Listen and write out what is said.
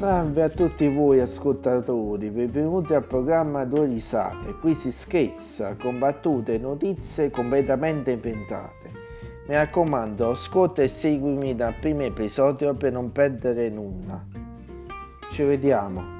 Salve a tutti voi ascoltatori, benvenuti al programma Due risate. Qui si scherza con battute e notizie completamente inventate. Mi raccomando, ascolta e seguimi dal primo episodio per non perdere nulla. Ci vediamo.